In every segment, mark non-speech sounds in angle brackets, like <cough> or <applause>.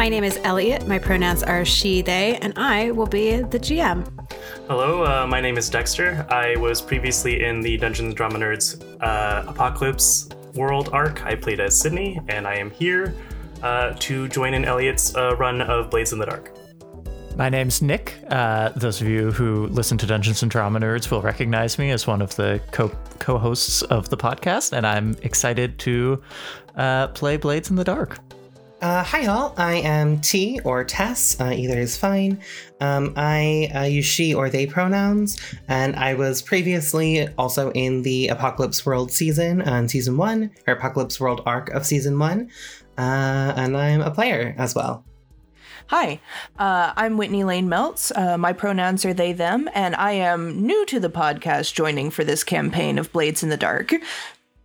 My name is Elliot. My pronouns are she, they, and I will be the GM. Hello, uh, my name is Dexter. I was previously in the Dungeons and Drama Nerds uh, Apocalypse World arc. I played as Sydney, and I am here uh, to join in Elliot's uh, run of Blades in the Dark. My name's Nick. Uh, those of you who listen to Dungeons and Drama Nerds will recognize me as one of the co co-hosts of the podcast, and I'm excited to uh, play Blades in the Dark. Uh, hi, all. I am T or Tess. Uh, either is fine. Um, I uh, use she or they pronouns, and I was previously also in the Apocalypse World season on season one, or Apocalypse World arc of season one, uh, and I'm a player as well. Hi, uh, I'm Whitney Lane Meltz. Uh, my pronouns are they, them, and I am new to the podcast joining for this campaign of Blades in the Dark.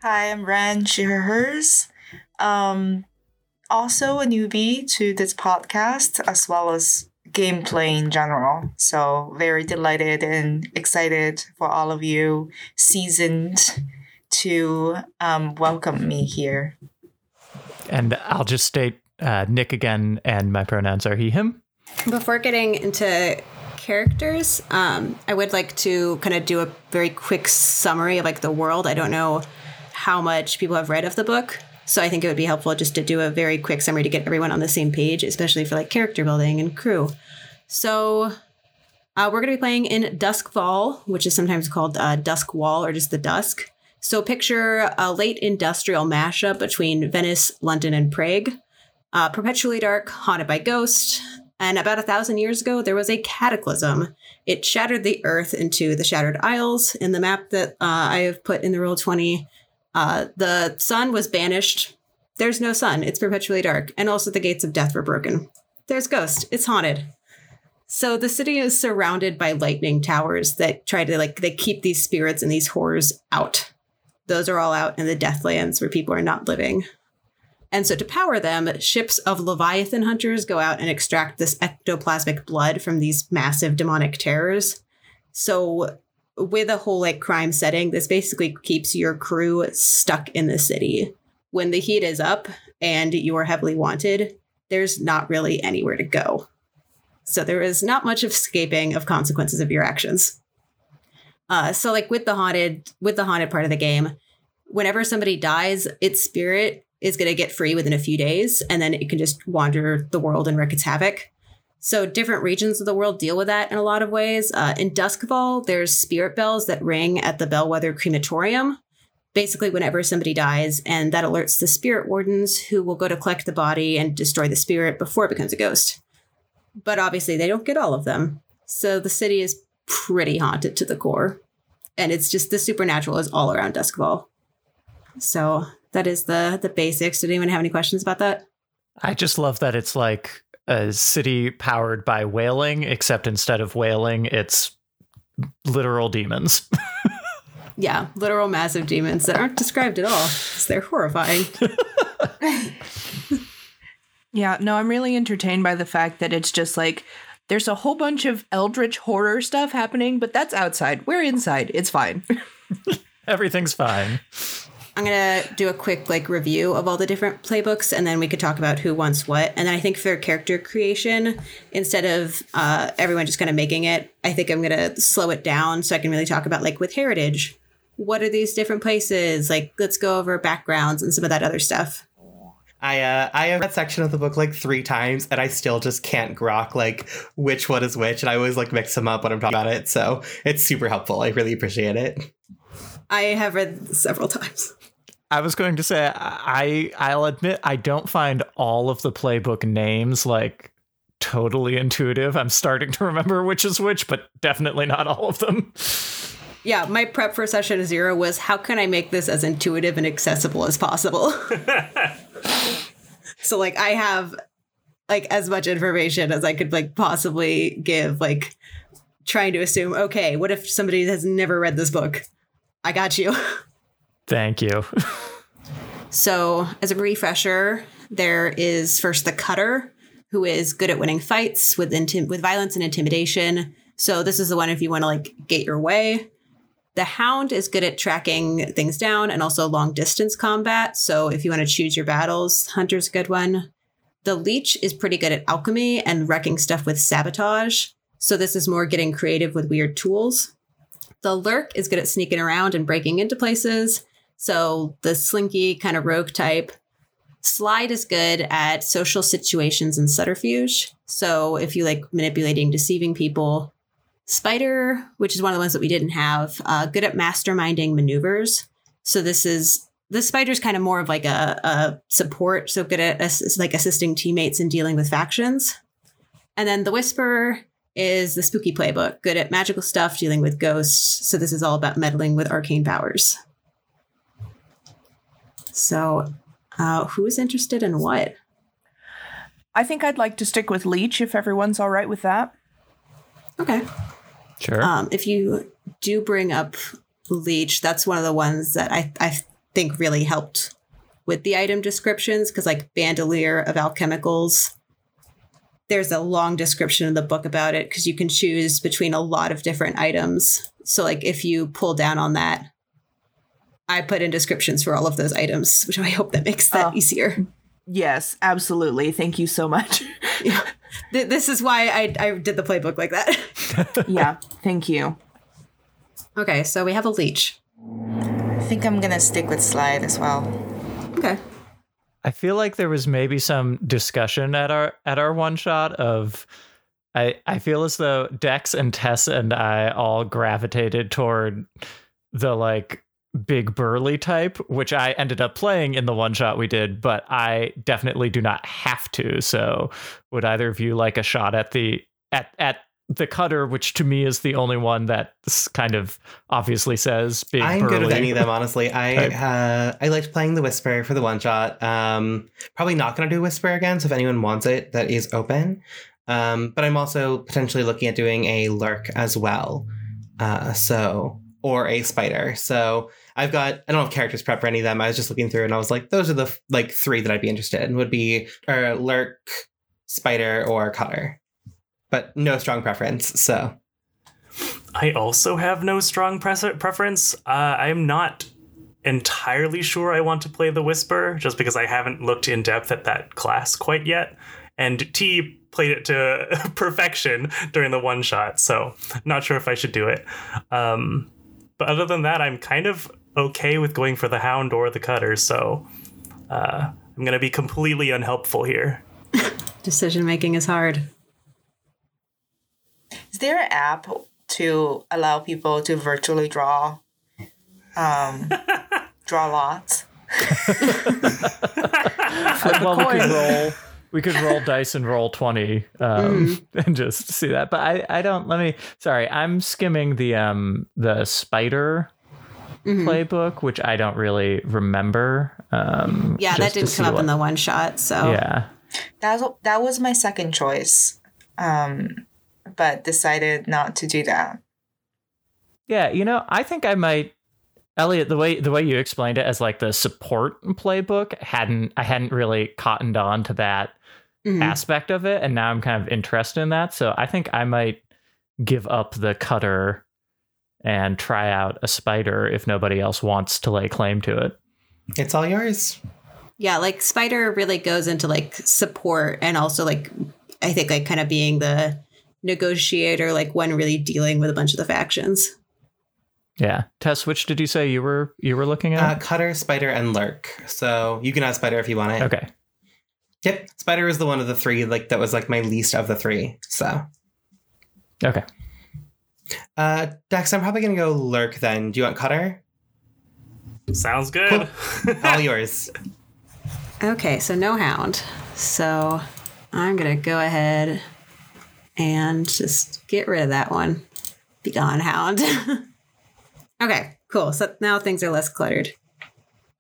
Hi, I'm Ran, she, her, hers. Um, also a newbie to this podcast as well as gameplay in general. So, very delighted and excited for all of you seasoned to um, welcome me here. And I'll just state uh, Nick again, and my pronouns are he, him. Before getting into characters, um, I would like to kind of do a very quick summary of like the world. I don't know how much people have read of the book, so I think it would be helpful just to do a very quick summary to get everyone on the same page, especially for like character building and crew. So uh, we're going to be playing in Doskvol, which is sometimes called uh, Dusk Wall or just the Dusk. So picture a late industrial mashup between Venice, London, and Prague. Uh, perpetually dark, haunted by ghosts. And about a thousand years ago, there was a cataclysm. It shattered the earth into the Shattered Isles. In the map that uh, I have put in the Roll20, uh, the sun was banished. There's no sun. It's perpetually dark. And also the gates of death were broken. There's ghost. It's haunted. So the city is surrounded by lightning towers that try to like they keep these spirits and these horrors out. Those are all out in the Deathlands where people are not living. And so to power them, ships of Leviathan hunters go out and extract this ectoplasmic blood from these massive demonic terrors. So with a whole like crime setting, this basically keeps your crew stuck in the city. When the heat is up and you are heavily wanted, there's not really anywhere to go. So there is not much escaping of consequences of your actions. Uh, so like with the haunted with the haunted part of the game, whenever somebody dies, its spirit is going to get free within a few days, and then it can just wander the world and wreak its havoc. So different regions of the world deal with that in a lot of ways. Uh, in Doskvol, there's spirit bells that ring at the Bellwether Crematorium. Basically, whenever somebody dies, and that alerts the spirit wardens who will go to collect the body and destroy the spirit before it becomes a ghost. But obviously, they don't get all of them. So the city is pretty haunted to the core. And it's just the supernatural is all around Doskvol. So that is the the basics. Did anyone have any questions about that? I just love that it's like a city powered by whaling, except instead of whaling, it's literal demons. <laughs> yeah, literal massive demons that aren't described at all. They're horrifying. <laughs> yeah, no, I'm really entertained by the fact that it's just like there's a whole bunch of eldritch horror stuff happening, but that's outside. We're inside. It's fine. <laughs> Everything's fine. I'm gonna do a quick like review of all the different playbooks, and then we could talk about who wants what. And then I think for character creation, instead of uh, everyone just kind of making it, I think I'm gonna slow it down so I can really talk about like with heritage, what are these different places? Like, let's go over backgrounds and some of that other stuff. I uh, I have that section of the book like three times, and I still just can't grok like which one is which, and I always like mix them up when I'm talking about it. So it's super helpful. I really appreciate it. I have read several times. I was going to say I I'll admit I don't find all of the playbook names like totally intuitive. I'm starting to remember which is which, but definitely not all of them. Yeah, my prep for session zero was how can I make this as intuitive and accessible as possible? <laughs> so like I have like as much information as I could like possibly give, like trying to assume, okay, what if somebody has never read this book? I got you. <laughs> Thank you. so, as a refresher, there is first the cutter, who is good at winning fights with intim- with violence and intimidation. So, this is the one if you want to like get your way. The hound is good at tracking things down and also long distance combat. So, if you want to choose your battles, hunter's a good one. The leech is pretty good at alchemy and wrecking stuff with sabotage. So this is more getting creative with weird tools. The lurk is good at sneaking around and breaking into places. So the slinky kind of rogue type. Slide is good at social situations and subterfuge. So if you like manipulating, deceiving people. Spider, which is one of the ones that we didn't have, uh, good at masterminding maneuvers. So this is the spider's kind of more of like a, a support, so good at ass- like assisting teammates and dealing with factions. And then the whisperer is the spooky playbook, good at magical stuff, dealing with ghosts. So this is all about meddling with arcane powers. So, uh, who's interested in what? I think I'd like to stick with Leech if everyone's all right with that. Okay. Sure. Um, if you do bring up Leech, that's one of the ones that I, I think really helped with the item descriptions because, like, Bandolier of Alchemicals, there's a long description in the book about it because you can choose between a lot of different items. So, like, if you pull down on that, I put in descriptions for all of those items, which I hope that makes that Oh. easier. Yes, absolutely. Thank you so much. <laughs> Th- This is why I, I did the playbook like that. <laughs> yeah, thank you. okay, so we have a leech. I think I'm gonna stick with slide as well. Okay. I feel like there was maybe some discussion at our at our one shot of I I feel as though Dex and Tess and I all gravitated toward the like big burly type, which I ended up playing in the one shot we did, but I definitely do not have to. So would either of you like a shot at the at at the cutter, which to me is the only one that kind of obviously says big I'm burly. good with any of them, honestly. <laughs> I uh, I liked playing the Whisper for the one shot. Um, probably not going to do Whisper again. So if anyone wants it, that is open. Um, but I'm also potentially looking at doing a Lurk as well. Uh, so or a Spider. So I've got I don't have characters prep for any of them. I was just looking through and I was like, those are the like three that I'd be interested in. Would be uh, Lurk, Spider, or Cutter. But no strong preference. So I also have no strong pres- preference. Uh, I'm not entirely sure I want to play the Whisper, just because I haven't looked in depth at that class quite yet. And T played it to <laughs> perfection during the one shot, so not sure if I should do it. Um, but other than that, I'm kind of okay with going for the Hound or the Cutter, so uh, I'm going to be completely unhelpful here. Decision making is hard. Is there an app to allow people to virtually draw um <laughs> draw lots? well, we could roll. We could roll dice and roll twenty, um, <laughs> and just see that. But I, I don't. Let me. Sorry, I'm skimming the um the spider playbook, which I don't really remember. Um, Yeah, that didn't come up in the one shot. So Yeah, That was, that was my second choice. Um but decided not to do that. yeah. You know, I think I might. Elliot, the way the way you explained it as like the support playbook hadn't I hadn't really cottoned on to that Mhm. aspect of it, and now I'm kind of interested in that. So I think I might give up the cutter and try out a spider if nobody else wants to lay claim to it. it's all yours. yeah, like Spider really goes into like support and also like I think like kind of being the negotiator, like when really dealing with a bunch of the factions. Yeah, Tess, which did you say you were you were looking Uh, at? Cutter, Spider, and Lurk. So you can add Spider if you want it. okay, Yep. Spider is the one of the three, like that was like my least of the three. So okay. uh Dex, I'm probably gonna go Lurk then. Do you want Cutter? Sounds good. <laughs> All yours. Okay, so no hound. So I'm gonna go ahead and just get rid of that one. Be gone, hound. <laughs> okay, cool. So now things are less cluttered.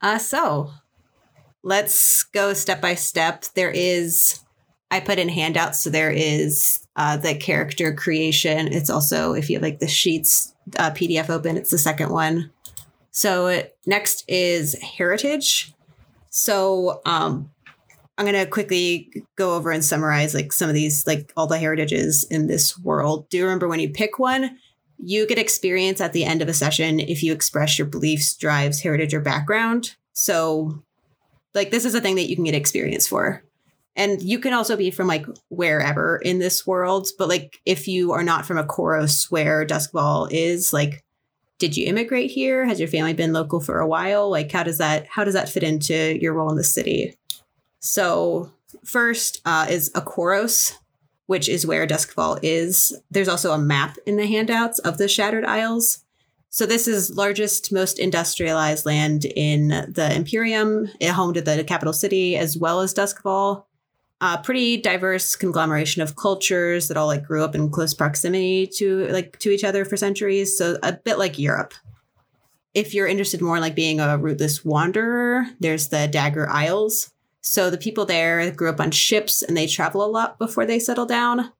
Uh so let's go step by step. There is I put in handouts, so there is uh, the character creation. It's also if you have like the sheets uh, PDF open, it's the second one. So next is heritage. So um I'm gonna quickly go over and summarize like some of these, like all the heritages in this world. Do remember when you pick one, you get experience at the end of a session if you express your beliefs, drives, heritage, or background. So like this is a thing that you can get experience for. And you can also be from like wherever in this world, but like if you are not from Akoros where Doskvol is, like did you immigrate here? Has your family been local for a while? Like how does that how does that fit into your role in the city? So first uh, is Akoros, which is where Doskvol is. There's also a map in the handouts of the Shattered Isles. So this is largest, most industrialized land in the Imperium, home to the capital city as well as Doskvol. A pretty diverse conglomeration of cultures that all like grew up in close proximity to like to each other for centuries. So a bit like Europe. If you're interested more in like being a rootless wanderer, there's the Dagger Isles. So the people there grew up on ships and they travel a lot before they settle down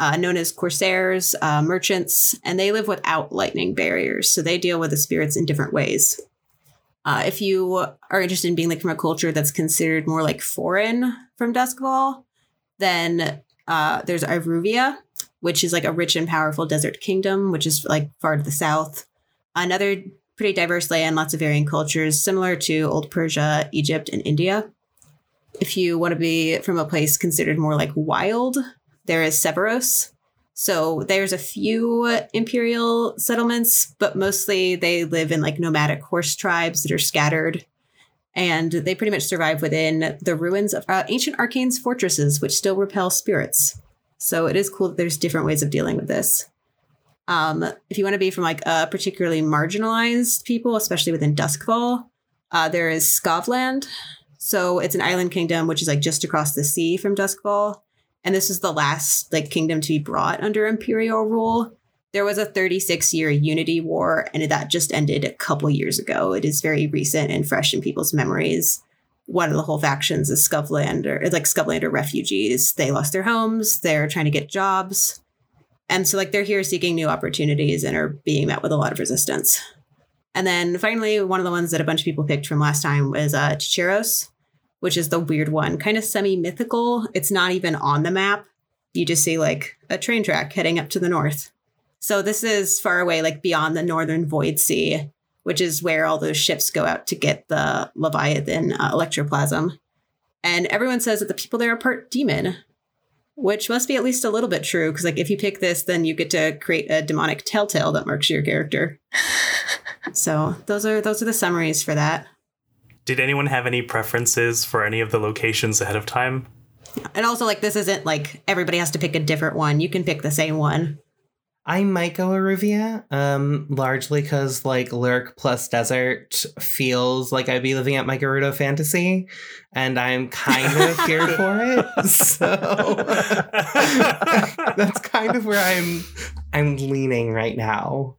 uh, known as corsairs, uh, merchants, and they live without lightning barriers. So they deal with the spirits in different ways. Uh, if you are interested in being like from a culture that's considered more like foreign from Doskvol, then uh, there's Iruvia, which is like a rich and powerful desert kingdom, which is like far to the south. Another pretty diverse land, lots of varying cultures, similar to Old Persia, Egypt, and India. If you want to be from a place considered more like wild, there is Severos. So there's a few imperial settlements, but mostly they live in like nomadic horse tribes that are scattered. And they pretty much survive within the ruins of uh, ancient arcane's fortresses, which still repel spirits. So it is cool that there's different ways of dealing with this. Um, if you want to be from like a particularly marginalized people, especially within Doskvol, uh, there is Skovlan. So it's an island kingdom which is like just across the sea from Doskvol and this is the last like kingdom to be brought under imperial rule there was a 36 year unity war and that just ended a couple years ago it is very recent and fresh in people's memories one of the whole factions is Skovlander, like Skovlander refugees. They lost their homes. They're trying to get jobs. And so, like, they're here seeking new opportunities and are being met with a lot of resistance. And then finally, one of the ones that a bunch of people picked from last time was uh, Tycheros which is the weird one, kind of semi mythical. It's not even on the map. You just see like a train track heading up to the north. So this is far away, like beyond the northern void sea, which is where all those ships go out to get the Leviathan uh, electroplasm. And everyone says that the people there are part demon, which must be at least a little bit true. Because like if you pick this, then you get to create a demonic telltale that marks your character. <laughs> so those are those are the summaries for that. Did anyone have any preferences for any of the locations ahead of time? And also, like, this isn't like everybody has to pick a different one. You can pick the same one. I might go Iruvia, um, largely because like Lurk plus desert feels like I'd be living at my Gerudo fantasy, and I'm kind of <laughs> here for it. So <laughs> that's kind of where I'm I'm leaning right now.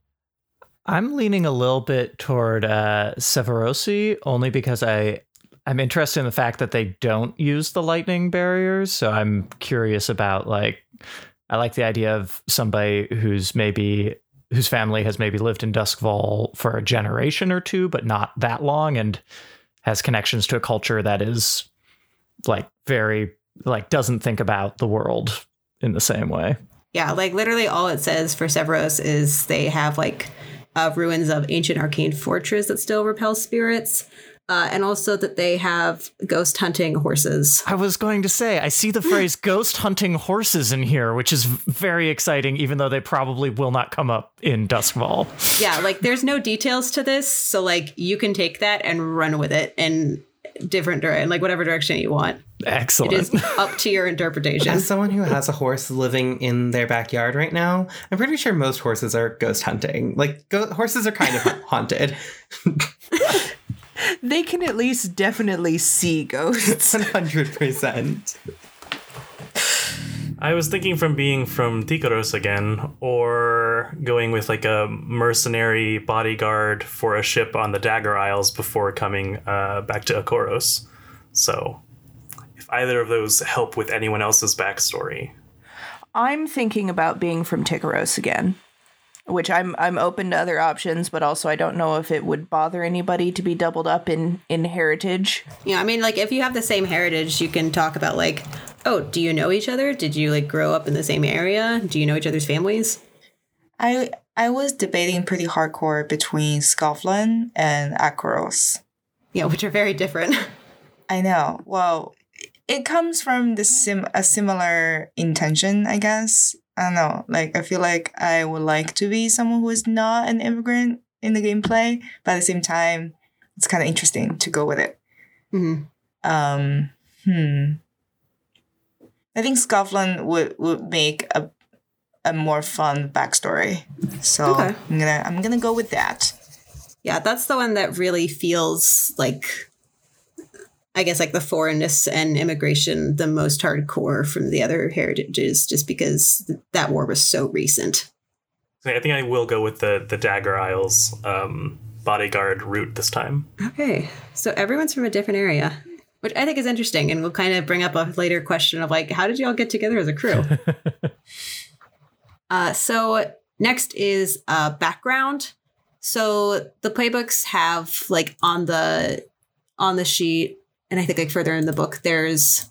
I'm leaning a little bit toward uh, Severosi only because I I'm interested in the fact that they don't use the lightning barriers. So I'm curious about like I like the idea of somebody who's maybe whose family has maybe lived in Doskvol for a generation or two, but not that long, and has connections to a culture that is like very like doesn't think about the world in the same way. Yeah, like literally all it says for Severos is they have like uh, ruins of ancient arcane fortress that still repel spirits. Uh, and also that they have ghost hunting horses. I was going to say, I see the phrase <laughs> ghost hunting horses in here, which is very exciting, even though they probably will not come up in Doskvol. Yeah, like there's no details to this. So, like, you can take that and run with it in different direction, like whatever direction you want. Excellent. It is up to your interpretation. As someone who has a horse living in their backyard right now, I'm pretty sure most horses are ghost hunting. Like go- horses are kind of <laughs> haunted. they can at least definitely see ghosts. <laughs> 100%. <sighs> I was thinking from being from Tycheros again, or going with like a mercenary bodyguard for a ship on the Dagger Isles before coming uh, back to Akoros. So, if either of those help with anyone else's backstory, I'm thinking about being from Tycheros again, which I'm I'm open to other options, but also I don't know if it would bother anybody to be doubled up in in heritage. Yeah, I mean, like if you have the same heritage, you can talk about like, oh, do you know each other? Did you like grow up in the same area? Do you know each other's families? I I was debating pretty hardcore between Skovlan and Akoros. Yeah, which are very different. <laughs> I know. Well, it comes from the sim a similar intention, I guess. I don't know. Like I feel like I would like to be someone who is not an immigrant in the gameplay, but at the same time, it's kind of interesting to go with it. Mhm. Um, hmm. I think Skovlan would would make a a more fun backstory. So Okay. I'm gonna I'm gonna go with that. Yeah, that's the one that really feels like, I guess, like the foreignness and immigration the most hardcore from the other heritages, just because th- that war was so recent. I think I will go with the the Dagger Isles um, bodyguard route this time. Okay, so everyone's from a different area, which I think is interesting, and we'll kind of bring up a later question of like, how did you all get together as a crew? <laughs> uh, so next is uh, background. So the playbooks have like on the on the sheet, and I think like further in the book, there's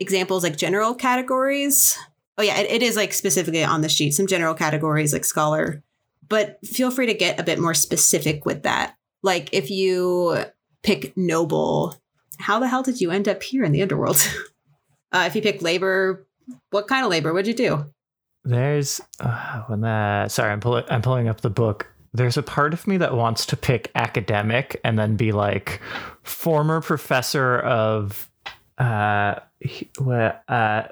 examples like general categories. Oh yeah, it, it is like specifically on the sheet some general categories like scholar, but feel free to get a bit more specific with that. Like if you pick noble, how the hell did you end up here in the underworld? <laughs> uh, if you pick labor, what kind of labor would you do? There's uh, when that. Sorry, I'm pulling. I'm pulling up the book. There's a part of me that wants to pick academic and then be like former professor of. Uh? Uh,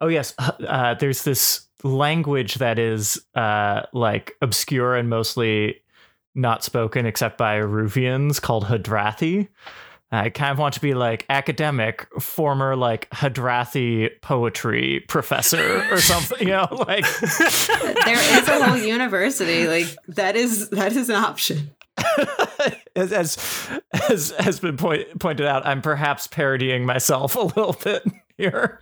oh yes. Uh, there's this language that is uh like obscure and mostly not spoken except by Iruvians called Hadrathi. I kind of want to be like academic, former like Hadrathi poetry professor or something, you know, like <laughs> There is a whole university like that is that is an option. <laughs> as as as has been point, pointed out, I'm perhaps parodying myself a little bit here.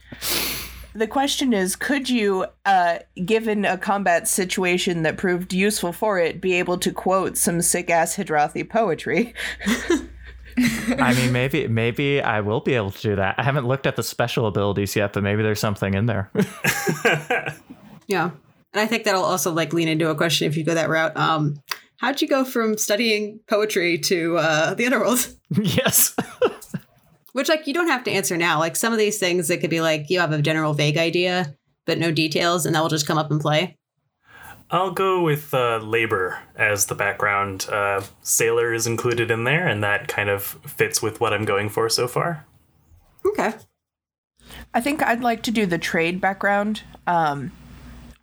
The question is could you, uh, given a combat situation that proved useful for it, be able to quote some sick ass Hadrathi poetry? <laughs> I mean, maybe maybe I will be able to do that. I haven't looked at the special abilities yet, but maybe there's something in there. <laughs> Yeah. And I think that'll also like lean into a question if you go that route. Um, how'd you go from studying poetry to uh, the underworld? <laughs> yes. Which like you don't have to answer now. Like some of these things, it could be like you have a general vague idea, but no details, and that will just come up and play. I'll go with uh, labor as the background. Uh, sailor is included in there, and that kind of fits with what I'm going for so far. Okay. I think I'd like to do the trade background. Um,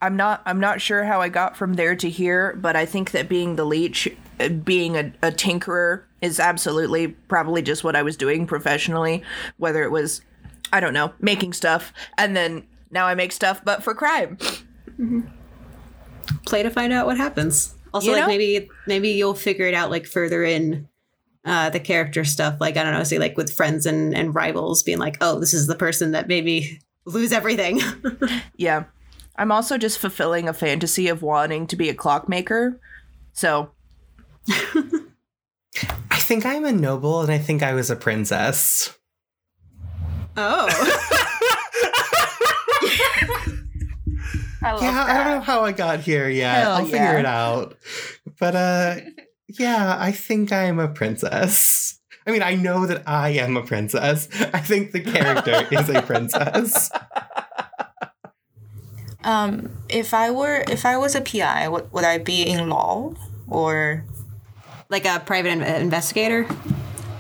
I'm not. I'm not sure how I got from there to here, but I think that being the leech, uh, being a, a tinkerer, is absolutely probably just what I was doing professionally. Whether it was, I don't know, making stuff, and then now I make stuff, but for crime. Play to find out what happens. Also, You like know? maybe maybe you'll figure it out like further in uh, the character stuff. Like I don't know, say like with friends and and rivals, being like, oh, this is the person that maybe lose everything. <laughs> Yeah, I'm also just fulfilling a fantasy of wanting to be a clockmaker. So I think I'm a noble and I think I was a princess. oh. <laughs> I love Yeah, I don't know how I got here yet. Hell I'll figure it out. But uh <laughs> yeah, I think I'm a princess. I mean, I know that I am a princess. I think the character <laughs> is a princess. Um, if I were if I was a PI, would, would I be in law or like a private in- investigator.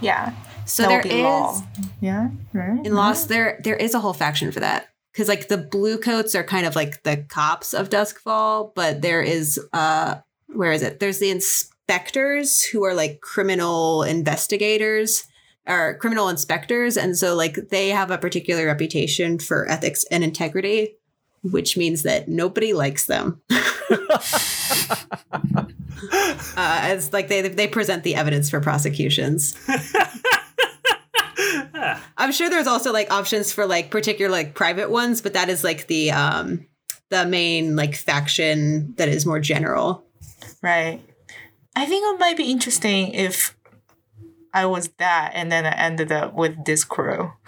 yeah? So that there would be is law. Yeah, right. in Lost there there is a whole faction for that because like the blue coats are kind of like the cops of Doskvol, but there is uh where is it? There's the inspectors who are like criminal investigators or criminal inspectors, and so like they have a particular reputation for ethics and integrity, which means that nobody likes them. <laughs> <laughs> uh, as like they they present the evidence for prosecutions. <laughs> I'm sure there's also like options for like particular like private ones, but that is like the um the main like faction that is more general. Right. I think it might be interesting if I was that and then I ended up with this crew. <laughs>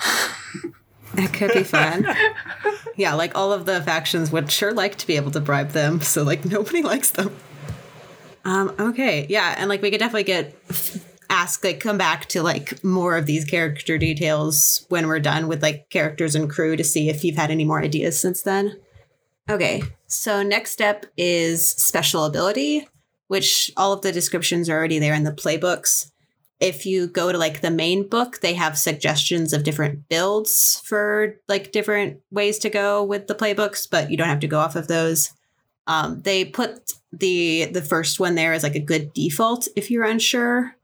That could be fun. <laughs> yeah, like all of the factions would sure like to be able to bribe them, so like nobody likes them. Um okay, yeah, and like we could definitely get f- ask like come back to like more of these character details when we're done with like characters and crew to see if you've had any more ideas since then. Okay, so next step is special ability, which all of the descriptions are already there in the playbooks. If you go to like the main book, they have suggestions of different builds for like different ways to go with the playbooks, but you don't have to go off of those. Um, they put the the first one there as like a good default if you're unsure.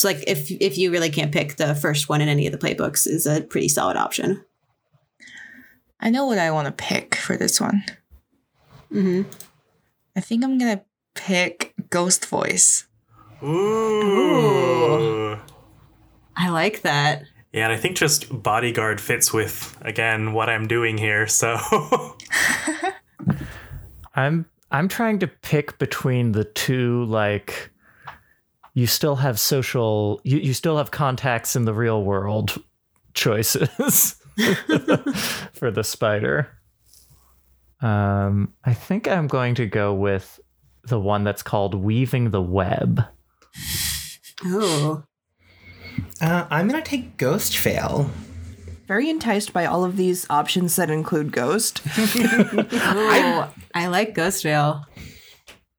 So like if if you really can't pick the first one in any of the playbooks is a pretty solid option. I know what I want to pick for this one. hmm I think I'm gonna pick Ghost Voice. Ooh. I like that. Yeah, and I think just bodyguard fits with again what I'm doing here. So <laughs> I'm I'm trying to pick between the two like you still have social you, you still have contacts in the real world choices <laughs> for the spider. Um I think I'm going to go with the one that's called Weaving the Web. Oh, Uh, I'm gonna take Ghost Veil. Very enticed by all of these options that include ghost. <laughs> oh, I like Ghost Veil.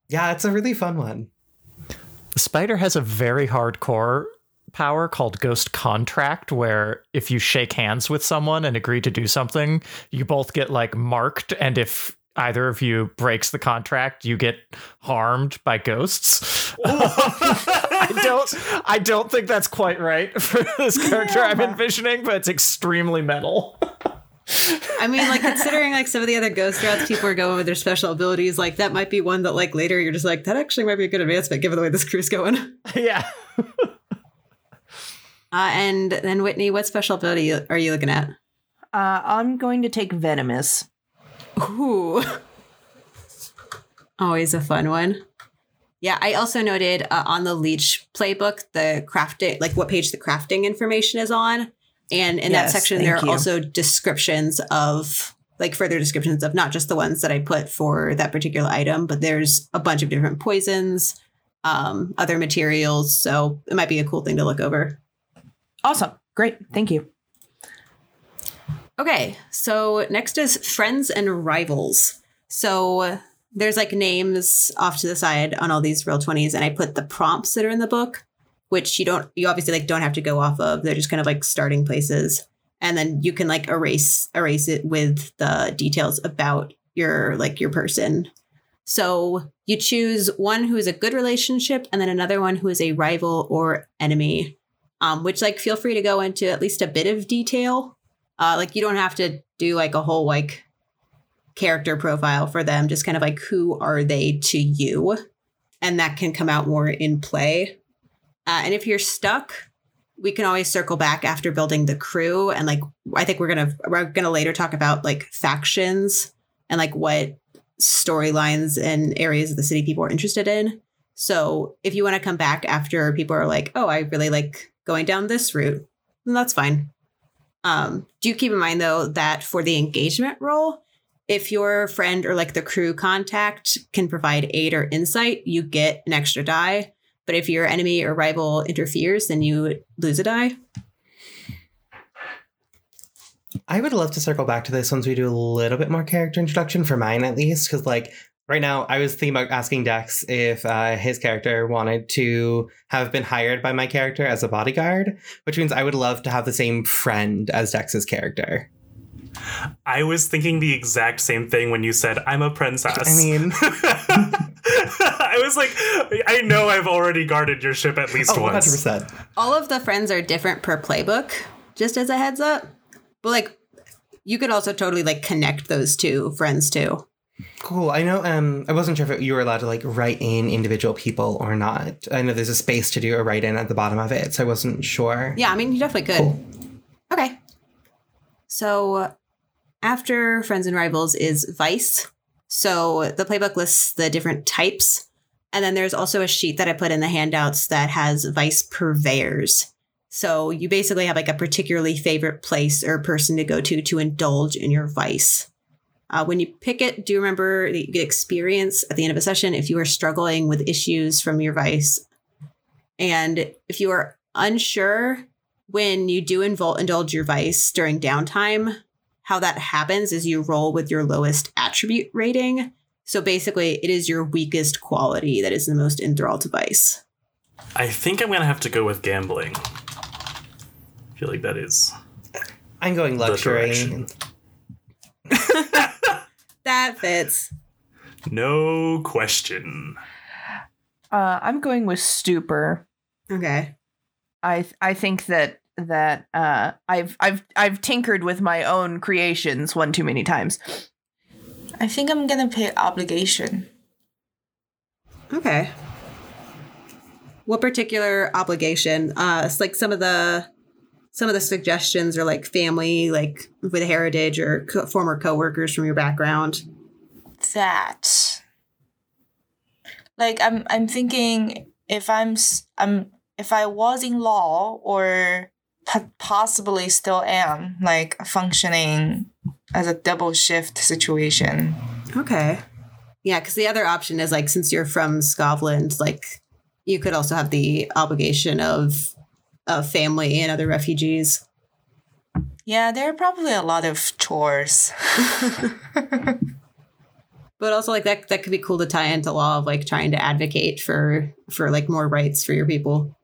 Yeah, it's a really fun one. Spider has a very hardcore power called Ghost Contract, where if you shake hands with someone and agree to do something, you both get like marked, and if either of you breaks the contract, you get harmed by ghosts. Oh. <laughs> I don't I don't think that's quite right for this character I'm envisioning, but it's extremely metal. <laughs> I mean, like considering like some of the other ghost routes people are going with their special abilities, like that might be one that like later you're just like that actually might be a good advancement given the way this crew's going. <laughs> <laughs> Uh, yeah. and then Whitney, what special ability are you looking at? Uh, I'm going to take venomous. Ooh. Always a fun one. Yeah, I also noted uh, on the Leech playbook the crafting, like what page the crafting information is on. And in Yes, that section, there are you. also descriptions of, like, further descriptions of not just the ones that I put for that particular item, but there's a bunch of different poisons, um, other materials. So it might be a cool thing to look over. Awesome. Great. Thank you. Okay, so next is friends and rivals. So there's like names off to the side on all these Roll20s and I put the prompts that are in the book, which you don't you obviously like don't have to go off of. They're just kind of like starting places. And then you can like erase erase it with the details about your like your person. So you choose one who is a good relationship and then another one who is a rival or enemy. Um, which like feel free to go into at least a bit of detail uh, like you don't have to do like a whole like character profile for them, just kind of like who are they to you, and that can come out more in play. Uh, and if you're stuck, we can always circle back after building the crew, and like I think we're gonna we're gonna later talk about like factions and like what storylines and areas of the city people are interested in. So if you want to come back after people are like, oh, I really like going down this route, then that's fine. Um, do keep in mind though that for the engagement roll, if your friend or like the crew contact can provide aid or insight, you get an extra die. But if your enemy or rival interferes, then you lose a die. I would love to circle back to this once we do a little bit more character introduction for mine, at least, because like right now I was thinking about asking Dex if uh, his character wanted to have been hired by my character as a bodyguard, which means I would love to have the same friend as Dex's character. I was thinking the exact same thing when you said I'm a princess. I mean, <laughs> I was like, I know I've already guarded your ship at least oh, once. 100%. All of the friends are different per playbook, just as a heads up. But like you could also totally like connect those two friends too. Cool. I know. Um, I wasn't sure if you were allowed to like write in individual people or not. I know there's a space to do a write in at the bottom of it, so I wasn't sure. Yeah, I mean, you definitely could. Cool. Okay. So after Friends and Rivals is Vice. So the playbook lists the different types. And then there's also a sheet that I put in the handouts that has Vice purveyors. So you basically have like a particularly favorite place or person to go to to indulge in your vice. Uh, when you pick it, do remember that you get experience at the end of a session if you are struggling with issues from your vice And if you are unsure when you do invol- indulge your vice during downtime, how that happens is you roll with your lowest attribute rating. So basically, it is your weakest quality that is the most enthralled to vice. I think I'm gonna have to go with gambling. I feel like that is. I'm going luxury. direction. <laughs> That fits. No question. Uh, I'm going with stupor. Okay. I I think that that uh, I've I've I've tinkered with my own creations one too many times. I think I'm gonna pick obligation. Okay. What particular obligation? Uh, it's like some of the some of the suggestions are like family, like with heritage or co- former coworkers from your background. That. Like I'm I'm thinking if I'm s- I'm if I was in law or po- possibly still am like functioning as a double shift situation. Okay. Yeah, because the other option is like since you're from Skovlan, like you could also have the obligation of of family and other refugees. Yeah, there are probably a lot of chores. <laughs> <laughs> But also like that that could be cool to tie into law of like trying to advocate for for like more rights for your people.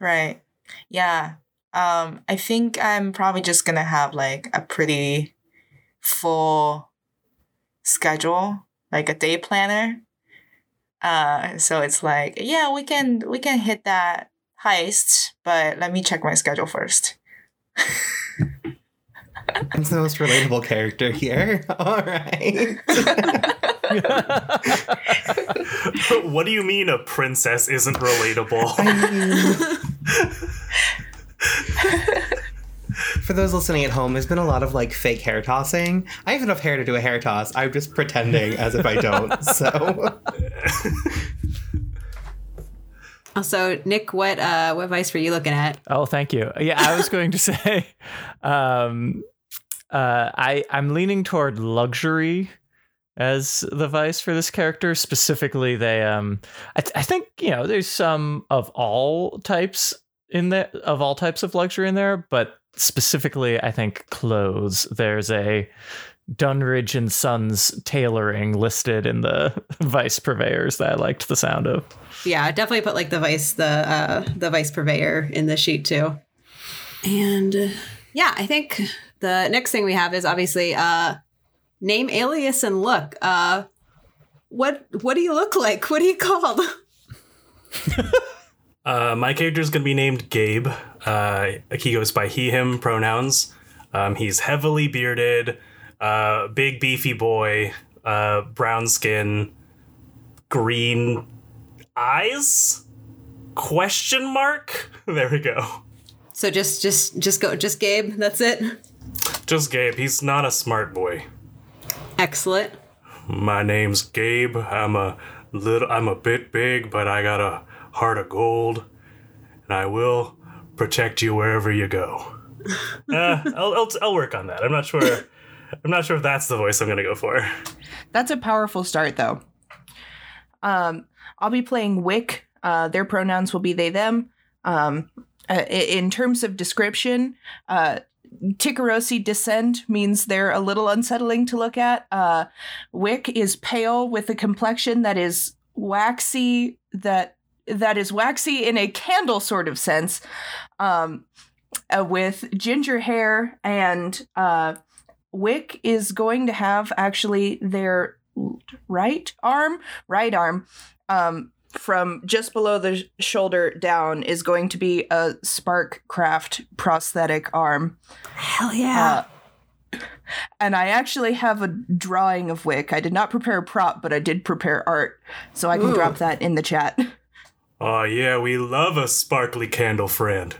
Right. Yeah. Um, I think I'm probably just gonna have like a pretty full schedule, like a day planner. Uh, so it's like, yeah, we can we can hit that heist, but let me check my schedule first. I'm the most relatable character here. <laughs> All right. <laughs> what do you mean a princess isn't relatable? <laughs> <laughs> For those listening at home, there's been a lot of like fake hair tossing. I have enough hair to do a hair toss. I'm just pretending as if I don't. So <laughs> Also, Nick, what uh what advice were you looking at? Oh, thank you. Yeah, I was going to <laughs> say, um, uh, I I'm leaning toward luxury as the vice for this character. Specifically, they um, I, th- I think you know there's some of all types in there of all types of luxury in there, but specifically, I think clothes. There's a Dunridge and Sons tailoring listed in the <laughs> vice purveyors that I liked the sound of. Yeah, I definitely put like the vice the uh the vice purveyor in the sheet too. And uh, yeah, I think the next thing we have is obviously uh name alias and look. Uh what what do you look like? What are you called? <laughs> Uh, my character is going to be named Gabe. Uh, he goes by he, him pronouns. Um, he's heavily bearded, uh, big beefy boy, uh, brown skin, green eyes? Question mark? <laughs> There we go. So just just just go just Gabe, that's it. Just Gabe. He's not a smart boy. Excellent. My name's Gabe. I'm a little. I'm a bit big, but I got a heart of gold, and I will protect you wherever you go. <laughs> uh, I'll, I'll I'll work on that. I'm not sure. I'm not sure if that's the voice I'm gonna go for. That's a powerful start, though. Um, I'll be playing Wick. Uh, their pronouns will be they, them. Um, uh, in terms of description, uh, Tycherosi descent means they're a little unsettling to look at. Uh, Wick is pale with a complexion that is waxy, that that is waxy in a candle sort of sense, um, uh, with ginger hair and uh, Wick is going to have actually their right arm, right arm, um, from just below the sh- shoulder down is going to be a Sparkcraft prosthetic arm. Hell yeah. Uh, and I actually have a drawing of Wick. I did not prepare a prop, but I did prepare art, so I can Ooh. drop that in the chat. <laughs> Oh yeah, we love a sparkly candle friend.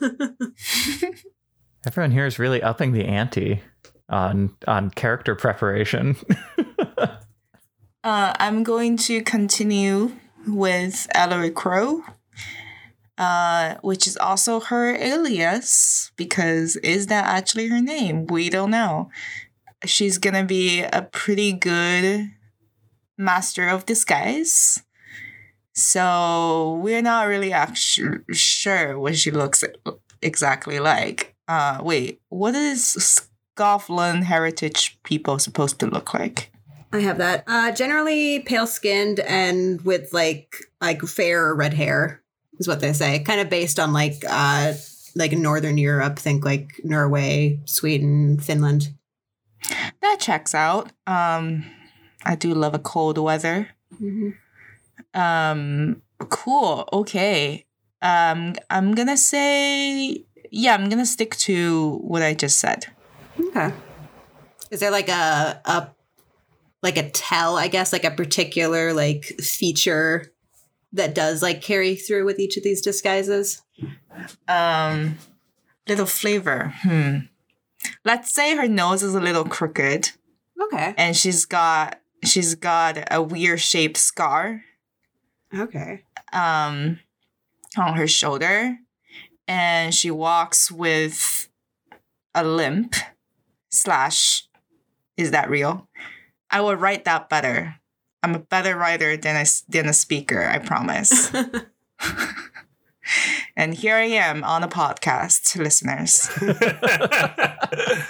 <laughs> Everyone here is really upping the ante on on character preparation. <laughs> Uh, I'm going to continue with Ellery Crow, uh, which is also her alias, because is that actually her name? We don't know. She's gonna be a pretty good master of disguise. So we're not really actually sure what she looks exactly like. Uh, wait, what is Skovlan heritage people supposed to look like? I have that. Uh, generally pale skinned and with like like fair red hair is what they say. Kind of based on like uh like Northern Europe, think like Norway, Sweden, Finland. That checks out. Um, I do love a cold weather. Um, cool. Okay. Um, I'm gonna say yeah. I'm gonna stick to what I just said. Okay. Is there like a a like a tell, I guess, like a particular like feature that does like carry through with each of these disguises? Um, little flavor. Hmm. Let's say her nose is a little crooked, Okay. and she's got she's got a weird shaped scar Okay. um on her shoulder, and she walks with a limp. Slash, is that real? I will write that better. I'm a better writer than a s- than a speaker. I promise. <laughs> and here I am on a podcast, listeners. <laughs>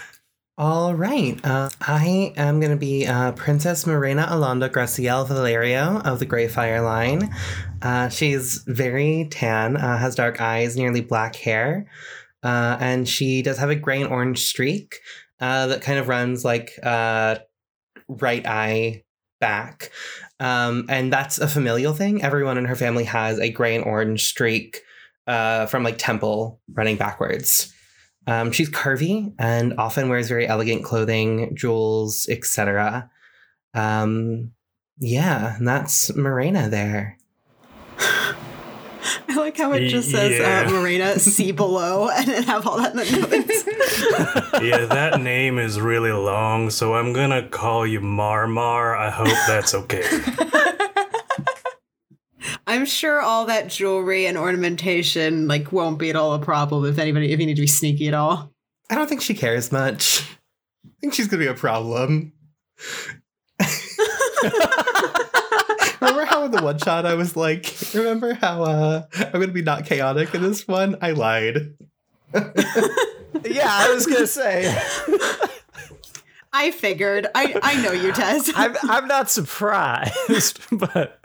All right. Uh, I am going to be uh, Princess Morena Alonda Graciel Valerio of the Greyfire line. Uh, she's very tan, uh, has dark eyes, nearly black hair, uh, and she does have a gray and orange streak uh, that kind of runs like right eye back. Um, and that's a familial thing. Everyone in her family has a gray and orange streak from like temple running backwards. Um, she's curvy and often wears very elegant clothing, jewels, etc. Um, yeah, and that's Morena there. <laughs> I like how it just says Yeah. uh, Marina, see below, <laughs> and then have all that in the notes. <laughs> yeah, that name is really long, so I'm gonna call you Marmar. I hope that's okay. I'm sure all that jewelry and ornamentation like won't be at all a problem if anybody if you need to be sneaky at all. I don't think she cares much. I think she's gonna be a problem. <laughs> remember how in the one shot I was like, remember how uh, I'm gonna be not chaotic in this one? I lied. <laughs> Yeah, I was gonna say I figured. I I know you, Tess. I'm I'm not surprised, <laughs> but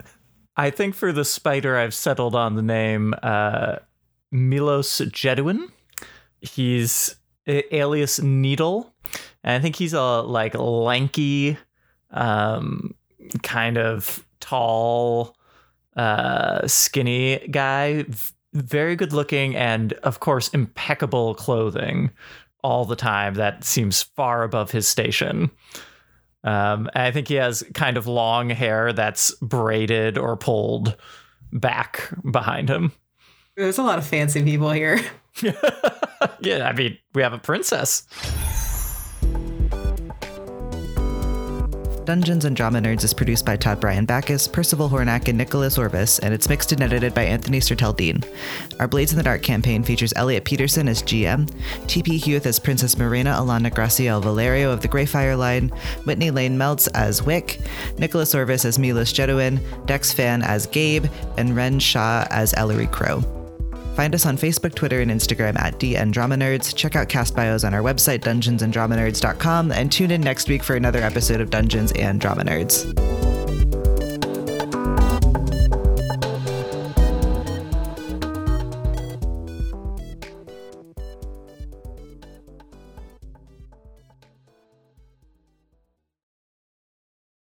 I think for the spider I've settled on the name uh, Milos Jedwin. He's alias Needle, and I think he's a like lanky, um, kind of tall, uh, skinny guy. Very good looking, and of course impeccable clothing all the time. That seems far above his station. Um, and I think he has kind of long hair that's braided or pulled back behind him. There's a lot of fancy people here. <laughs> yeah, I mean, we have a princess. Dungeons and Drama Nerds is produced by Todd Bryan Backus, Percival Hornack, and Nicholas Orvis, and it's mixed and edited by Anthony Sertel-Dean. Our Blades in the Dark campaign features Elliot Peterson as GM, TP Hewitt as Princess Marina Alana Graciel Valerio of the Greyfire line, Whitney Lane Meltz as Wick, Nicholas Orvis as Milos Jedwin, Dex Fan as Gabe, and Ren Shaw as Ellery Crow. Find us on Facebook, Twitter, and Instagram at DN Drama Nerds. Check out cast bios on our website, dungeonsanddramanerds.com, and tune in next week for another episode of Dungeons and Drama Nerds.